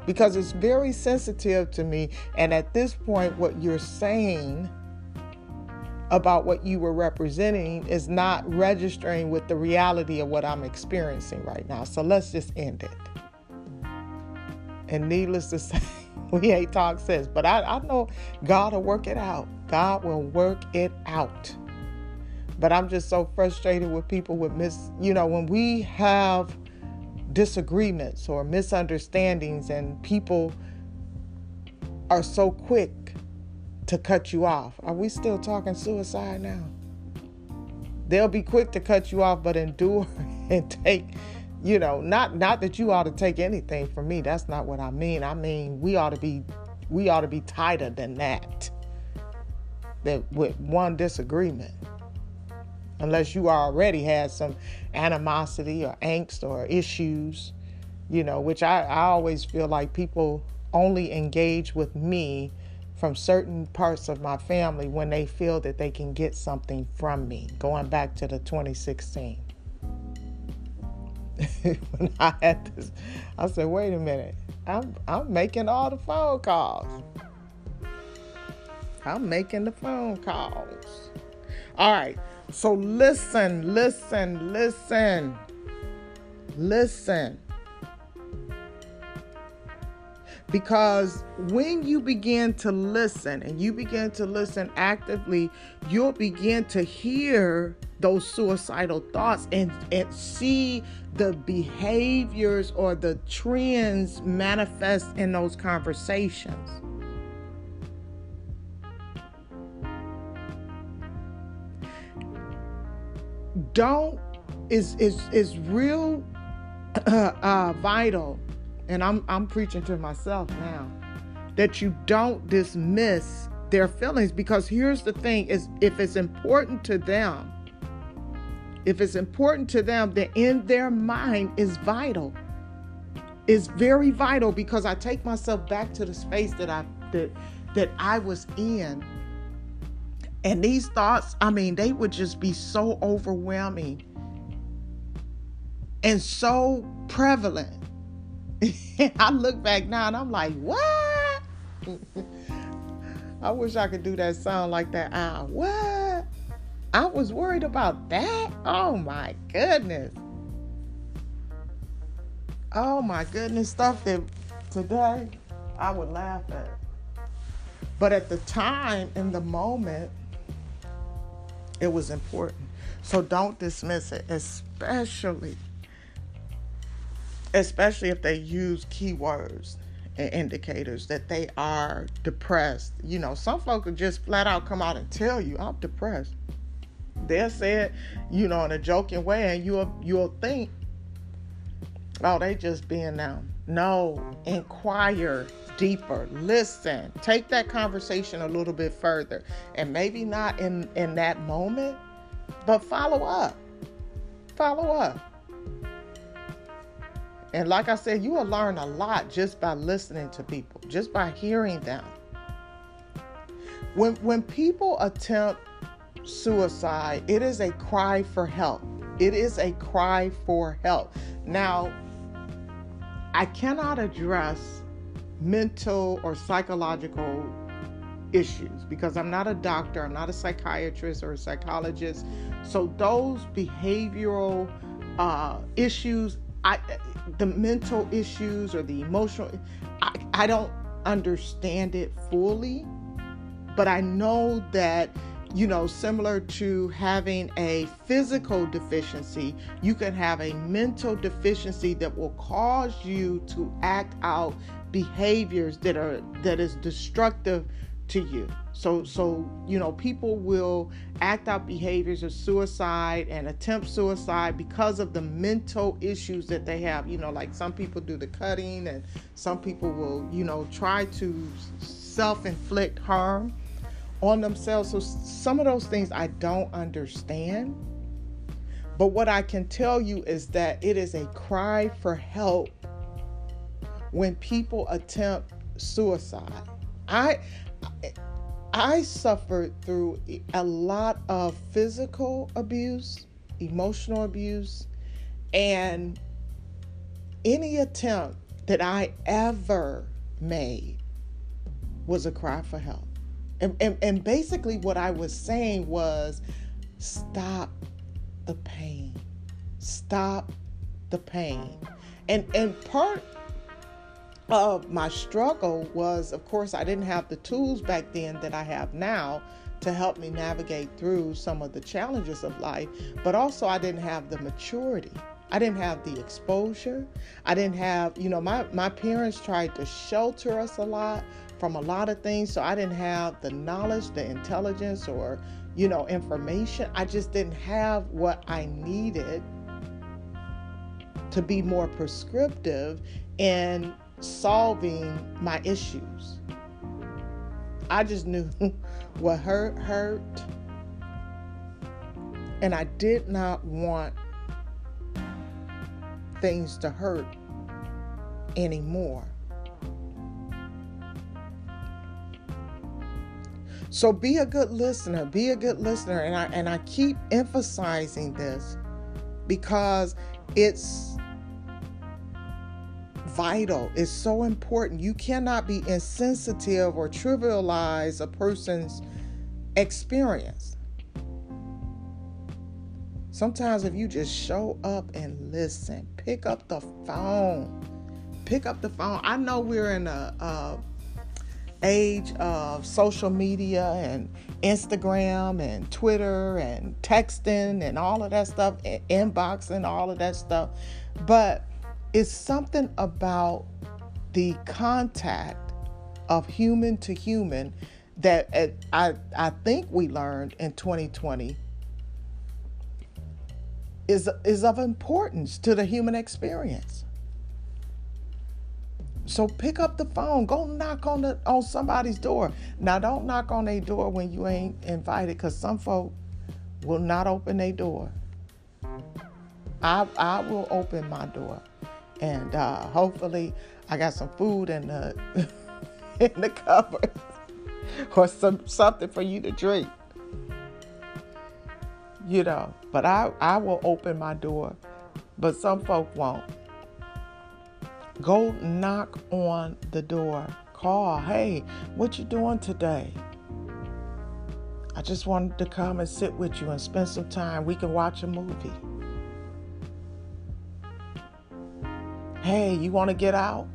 because it's very sensitive to me. And at this point, what you're saying about what you were representing is not registering with the reality of what I'm experiencing right now. So let's just end it. And needless to say, we ain't talk since, but I, I know God will work it out. God will work it out. But I'm just so frustrated with people with miss, you know, when we have disagreements or misunderstandings and people are so quick to cut you off. Are we still talking suicide now? They'll be quick to cut you off, but endure and take, you know, not not that you ought to take anything from me. That's not what I mean. I mean we ought to be we ought to be tighter than that. That with one disagreement unless you already had some animosity or angst or issues, you know, which I, I always feel like people only engage with me from certain parts of my family when they feel that they can get something from me, going back to the 2016. when I had this, I said, wait a minute, I'm, I'm making all the phone calls. I'm making the phone calls. All right. So listen, listen, listen, listen. Because when you begin to listen and you begin to listen actively, you'll begin to hear those suicidal thoughts and, and see the behaviors or the trends manifest in those conversations. Don't is is is real uh, uh, vital, and I'm I'm preaching to myself now that you don't dismiss their feelings because here's the thing: is if it's important to them, if it's important to them, then in their mind is vital. Is very vital because I take myself back to the space that I that that I was in and these thoughts, I mean, they would just be so overwhelming and so prevalent. I look back now and I'm like, what? I wish I could do that sound like that. Ah, what? I was worried about that. Oh my goodness. Oh my goodness, stuff that today I would laugh at. But at the time, in the moment, it was important. So don't dismiss it, especially especially if they use keywords and indicators that they are depressed. You know, some folks will just flat out come out and tell you, I'm depressed. They'll say it, you know, in a joking way, and you'll you'll think, oh, they just being them. No, inquire deeper. Listen. Take that conversation a little bit further. And maybe not in, in that moment, but follow up. Follow up. And like I said, you will learn a lot just by listening to people, just by hearing them. When when people attempt suicide, it is a cry for help. It is a cry for help. Now, I cannot address mental or psychological issues because I'm not a doctor, I'm not a psychiatrist or a psychologist. So those behavioral uh, issues, I, the mental issues or the emotional, I, I don't understand it fully, but I know that you know, similar to having a physical deficiency, you can have a mental deficiency that will cause you to act out behaviors that are that is destructive to you. So so you know people will act out behaviors of suicide and attempt suicide because of the mental issues that they have. You know, like some people do the cutting and some people will, you know, try to self-inflict harm on themselves. So some of those things I don't understand. But what I can tell you is that it is a cry for help when people attempt suicide. I I suffered through a lot of physical abuse, emotional abuse, and any attempt that I ever made was a cry for help. And, and, and basically, what I was saying was stop the pain. Stop the pain. And, and part of my struggle was, of course, I didn't have the tools back then that I have now to help me navigate through some of the challenges of life, but also I didn't have the maturity. I didn't have the exposure. I didn't have, you know, my, my parents tried to shelter us a lot from a lot of things, so I didn't have the knowledge, the intelligence, or, you know, information. I just didn't have what I needed to be more prescriptive in solving my issues. I just knew what hurt hurt. And I did not want things to hurt anymore. So be a good listener, be a good listener and I and I keep emphasizing this because it's vital. It's so important. You cannot be insensitive or trivialize a person's experience. Sometimes, if you just show up and listen, pick up the phone, pick up the phone. I know we're in a, a age of social media and Instagram and Twitter and texting and all of that stuff, and inboxing, all of that stuff, but it's something about the contact of human to human that uh, I, I think we learned in 2020 is, is of importance to the human experience. So pick up the phone, go knock on the on somebody's door. Now don't knock on their door when you ain't invited, because some folk will not open their door. I I will open my door and uh, hopefully I got some food in the in the cupboard or some something for you to drink. You know, but I I will open my door, but some folk won't. Go knock on the door. Call, hey, what you doing today? I just wanted to come and sit with you and spend some time. We can watch a movie. hey, you want to get out?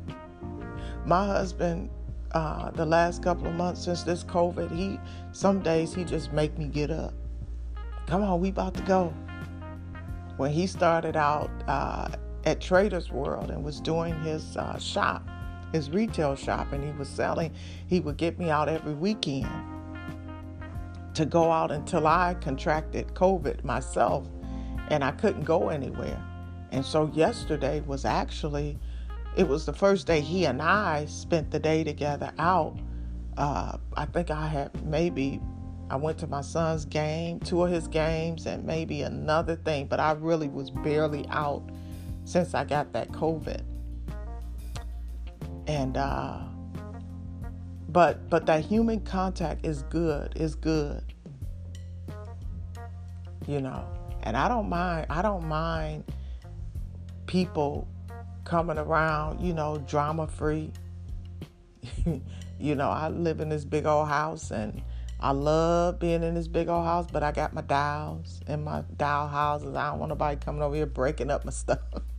My husband, uh, the last couple of months since this COVID, he some days he just make me get up. Come on, we about to go. When he started out uh, at Traders World and was doing his uh, shop, his retail shop, and he was selling, he would get me out every weekend to go out until I contracted COVID myself and I couldn't go anywhere. And so yesterday was actually, it was the first day he and I spent the day together out. Uh, I think I had maybe, I went to my son's game, two of his games, and maybe another thing, but I really was barely out since I got that COVID. And, uh, but but that human contact is good is good you know and i don't mind i don't mind people coming around, you know, drama free. you know, I live in this big old house and I love being in this big old house, but I got my dials and my dial houses. I don't want nobody coming over here breaking up my stuff.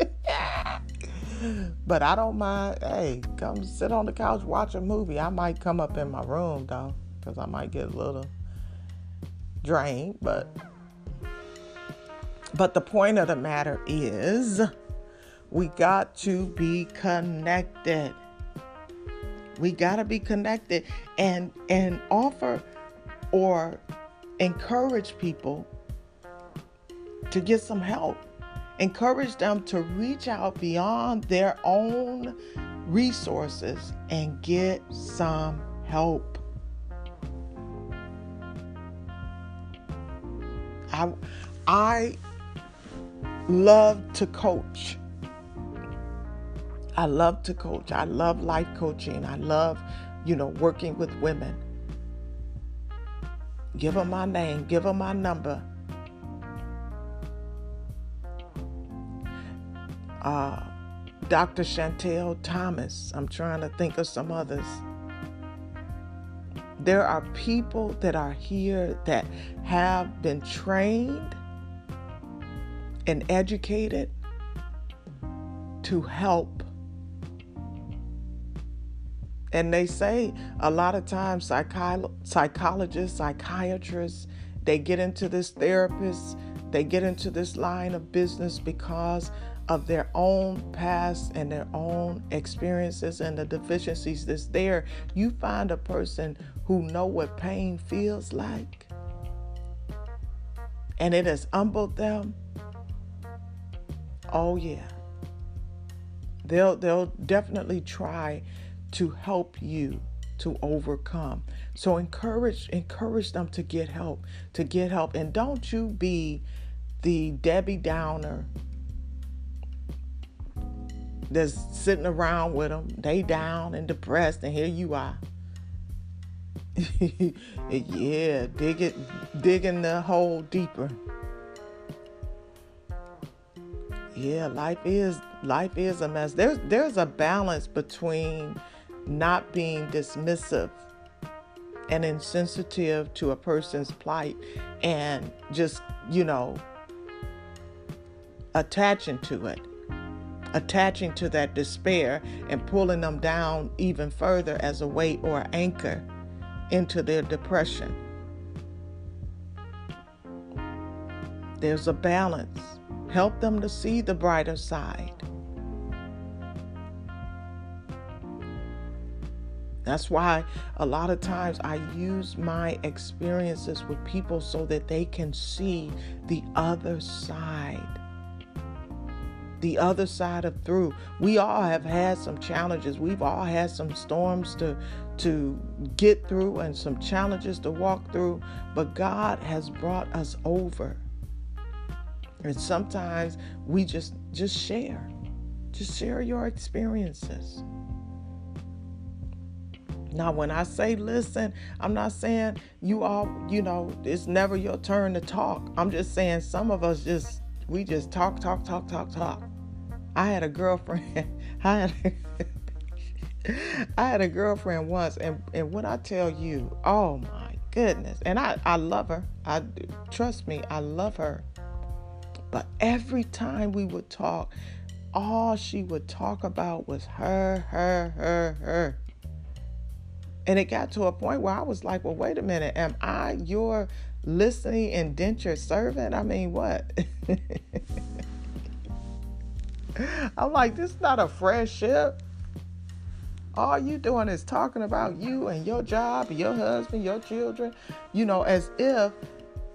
but I don't mind. Hey, come sit on the couch, watch a movie. I might come up in my room though, because I might get a little drained. But but the point of the matter is, we got to be connected. We got to be connected and and offer or encourage people to get some help. Encourage them to reach out beyond their own resources and get some help. I, I love to coach. I love to coach. I love life coaching. I love, you know, working with women. Give them my name, give them my number. Uh, Dr. Chantel Thomas. I'm trying to think of some others. There are people that are here that have been trained and educated to help and they say a lot of times psychi- psychologists, psychiatrists, they get into this therapist, they get into this line of business because of their own past and their own experiences and the deficiencies that's there. You find a person who know what pain feels like and it has humbled them. Oh yeah. They'll they'll definitely try to help you to overcome. So encourage encourage them to get help, to get help and don't you be the Debbie Downer that's sitting around with them. They down and depressed and here you are. yeah, dig it digging the hole deeper. Yeah, life is life is a mess. There's there's a balance between not being dismissive and insensitive to a person's plight and just, you know, attaching to it, attaching to that despair and pulling them down even further as a weight or anchor into their depression. There's a balance. Help them to see the brighter side. That's why a lot of times I use my experiences with people so that they can see the other side. The other side of through. We all have had some challenges. We've all had some storms to to get through and some challenges to walk through, but God has brought us over. And sometimes we just just share. Just share your experiences. Now, when I say listen, I'm not saying you all, you know, it's never your turn to talk. I'm just saying some of us just, we just talk, talk, talk, talk, talk. I had a girlfriend. I had, a, I had a girlfriend once, and and when I tell you, oh my goodness, and I I love her. I trust me, I love her. But every time we would talk, all she would talk about was her, her, her, her. And it got to a point where I was like, well, wait a minute. Am I your listening indentured servant? I mean, what? I'm like, this is not a friendship. All you doing is talking about you and your job, your husband, your children, you know, as if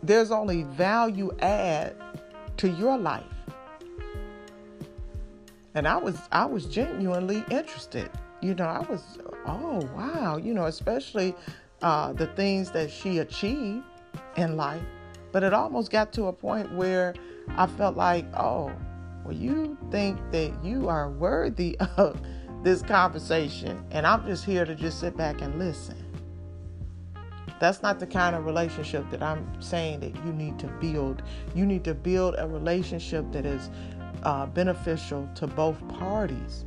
there's only value add to your life. And I was I was genuinely interested you know, I was, oh, wow, you know, especially uh, the things that she achieved in life. But it almost got to a point where I felt like, oh, you think that you are worthy of this conversation, and I'm just here to just sit back and listen. That's not the kind of relationship that I'm saying that you need to build. You need to build a relationship that is uh, beneficial to both parties.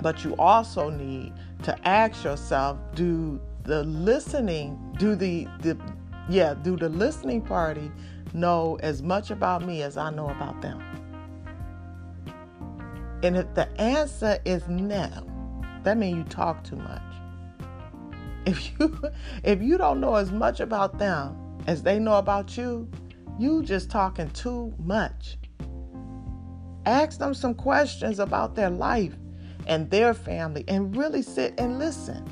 But you also need to ask yourself do the listening, do the, the yeah, do the listening party know as much about me as I know about them? And if the answer is no, that means you talk too much. If you if you don't know as much about them as they know about you, you just talking too much. Ask them some questions about their life and their family and really sit and listen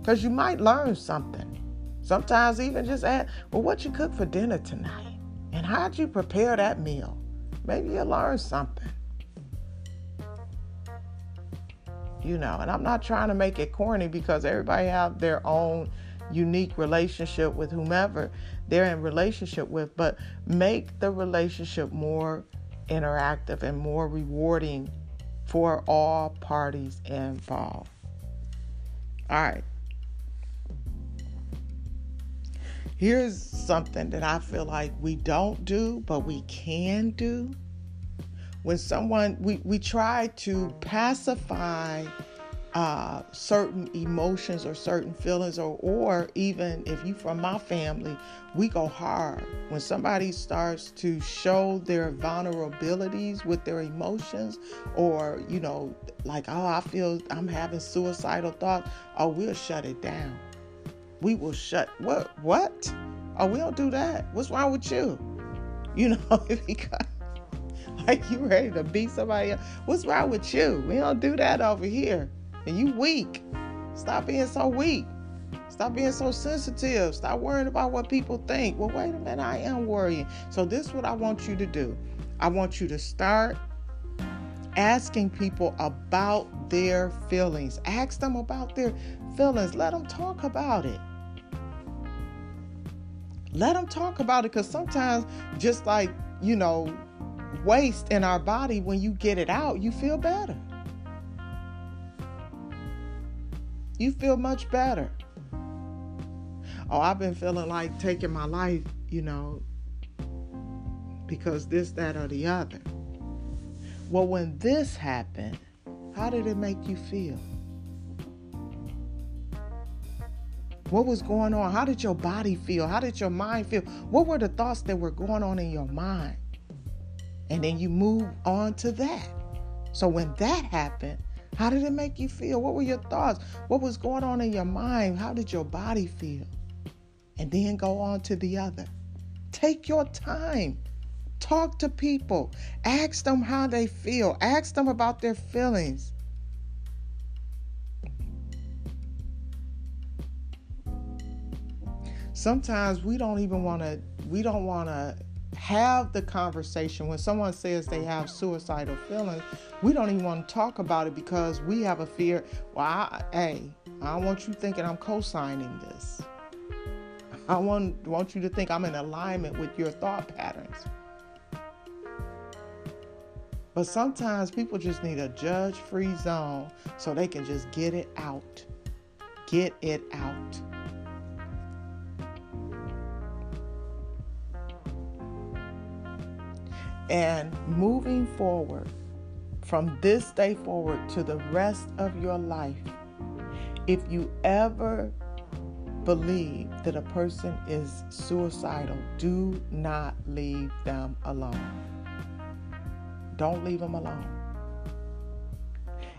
because you might learn something. Sometimes even just ask, well, what you cook for dinner tonight? And how'd you prepare that meal? Maybe you'll learn something. You know, and I'm not trying to make it corny because everybody have their own unique relationship with whomever they're in relationship with, but make the relationship more interactive and more rewarding for all parties involved. All right. Here's something that I feel like we don't do, but we can do. When someone, we, we try to pacify uh, certain emotions or certain feelings, or or even if you from my family, we go hard when somebody starts to show their vulnerabilities with their emotions, or you know, like oh I feel I'm having suicidal thoughts. Oh, we'll shut it down. We will shut what what? Oh, we don't do that. What's wrong with you? You know, because like you ready to beat somebody else. What's wrong with you? We don't do that over here. And you weak. Stop being so weak. Stop being so sensitive. Stop worrying about what people think. Well, wait a minute, I am worrying. So, this is what I want you to do. I want you to start asking people about their feelings. Ask them about their feelings. Let them talk about it. Let them talk about it because sometimes, just like, you know, waste in our body, when you get it out, you feel better. You feel much better. Oh, I've been feeling like taking my life, you know, because this, that, or the other. Well, when this happened, how did it make you feel? What was going on? How did your body feel? How did your mind feel? What were the thoughts that were going on in your mind? And then you move on to that. So when that happened, how did it make you feel? What were your thoughts? What was going on in your mind? How did your body feel? And then go on to the other. Take your time. Talk to people. Ask them how they feel. Ask them about their feelings. Sometimes we don't even want to we don't want to have the conversation. When someone says they have suicidal feelings we don't even want to talk about it because we have a fear well I, hey i want you thinking i'm co-signing this. I want want you to think i'm in alignment with your thought patterns. But sometimes people just need a judge free zone so they can just get it out. Get it out And moving forward, from this day forward to the rest of your life, if you ever believe that a person is suicidal, do not leave them alone. Don't leave them alone.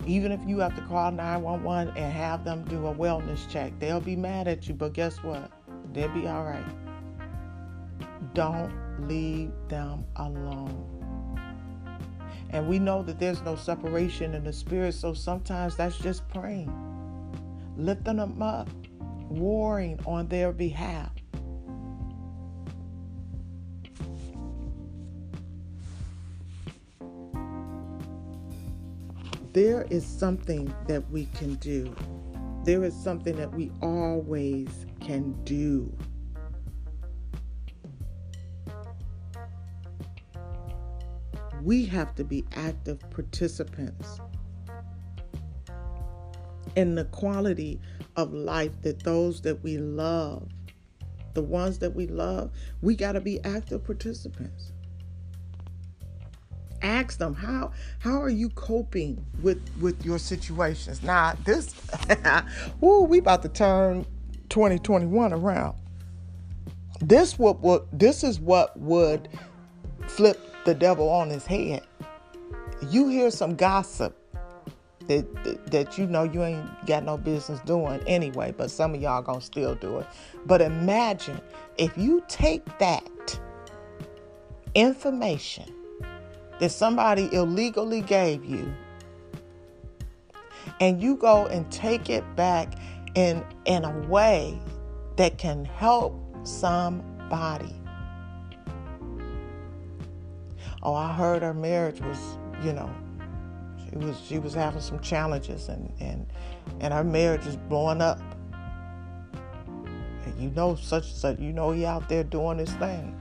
Even if you have to call 911 and have them do a wellness check, they'll be mad at you, but guess what? They'll be all right. Don't leave them alone. And we know that there's no separation in the spirit, so sometimes that's just praying, lifting them up, warring on their behalf. There is something that we can do. There is something that we always can do. We have to be active participants in the quality of life that those that we love, the ones that we love, we got to be active participants. ask them how how are you coping with with your situations now this ooh, we about to turn 2021 around this what what this is what would flip the devil on his head. You hear some gossip that, that, that you know you ain't got no business doing anyway but some of y'all gonna still do it. But imagine if you take that information that somebody illegally gave you and you go and take it back in in a way that can help somebody oh i heard her marriage was you know she was she was having some challenges and and and her marriage is blowing up and you know such and such you know he out there doing his thing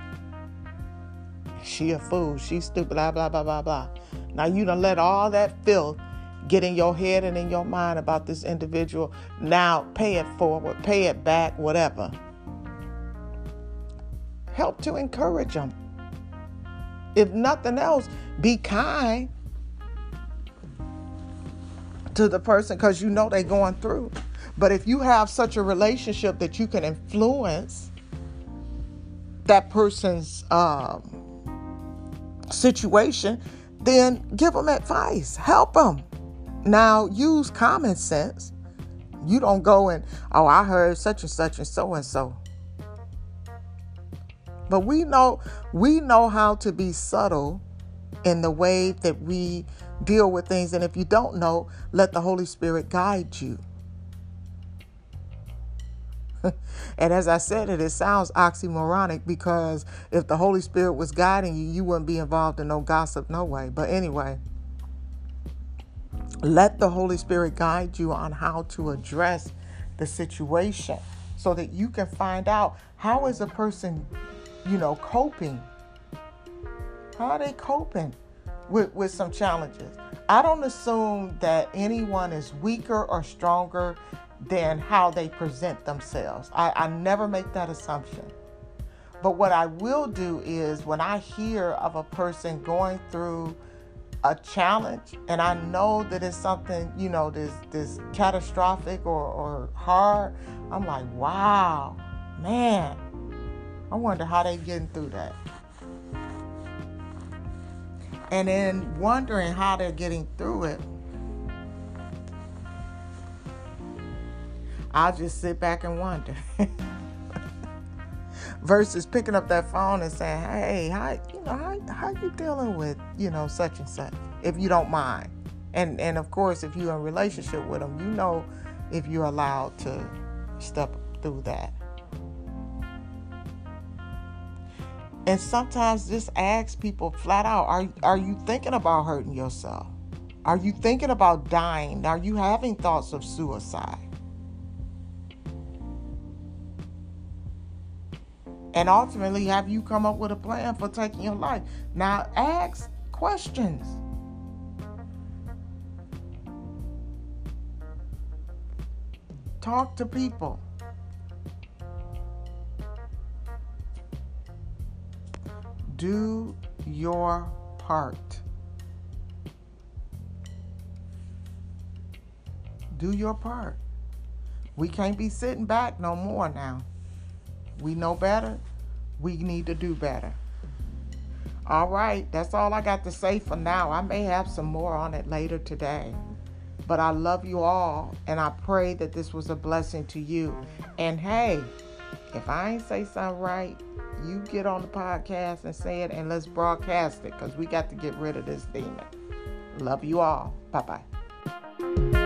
she a fool. She stupid. Blah blah blah blah blah. Now you done let all that filth get in your head and in your mind about this individual. Now pay it forward, pay it back, whatever. Help to encourage them. If nothing else, be kind to the person because you know they're going through. But if you have such a relationship that you can influence that person's um, situation, then give them advice, help them. Now, use common sense. You don't go and, oh, I heard such and such and so and so. But we know we know how to be subtle in the way that we deal with things and if you don't know, let the Holy Spirit guide you. and as I said it, it sounds oxymoronic because if the Holy Spirit was guiding you, you wouldn't be involved in no gossip, no way. But anyway, let the Holy Spirit guide you on how to address the situation so that you can find out how is a person, you know, coping. How are they coping with, with some challenges? I don't assume that anyone is weaker or stronger than how they present themselves. I, I never make that assumption. But what I will do is when I hear of a person going through a challenge and I know that it's something, you know, this this catastrophic or, or hard, I'm like, wow, man. I wonder how they getting through that. And then wondering how they're getting through it I'll just sit back and wonder. Versus picking up that phone and saying, "Hey, how you know how how you dealing with you know such and such?" If you don't mind, and and of course, if you're in relationship with them, you know if you're allowed to step through that. And sometimes just ask people flat out, are are you thinking about hurting yourself? Are you thinking about dying? Are you having thoughts of suicide? And ultimately, have you come up with a plan for taking your life? Now, ask questions. Talk to people. Do your part. Do your part. We can't be sitting back no more now. We know better. We need to do better. All right, that's all I got to say for now. I may have some more on it later today. But I love you all, and I pray that this was a blessing to you. And hey, if I ain't say something right, you get on the podcast and say it and let's broadcast it because we got to get rid of this demon. Love you all. Bye bye.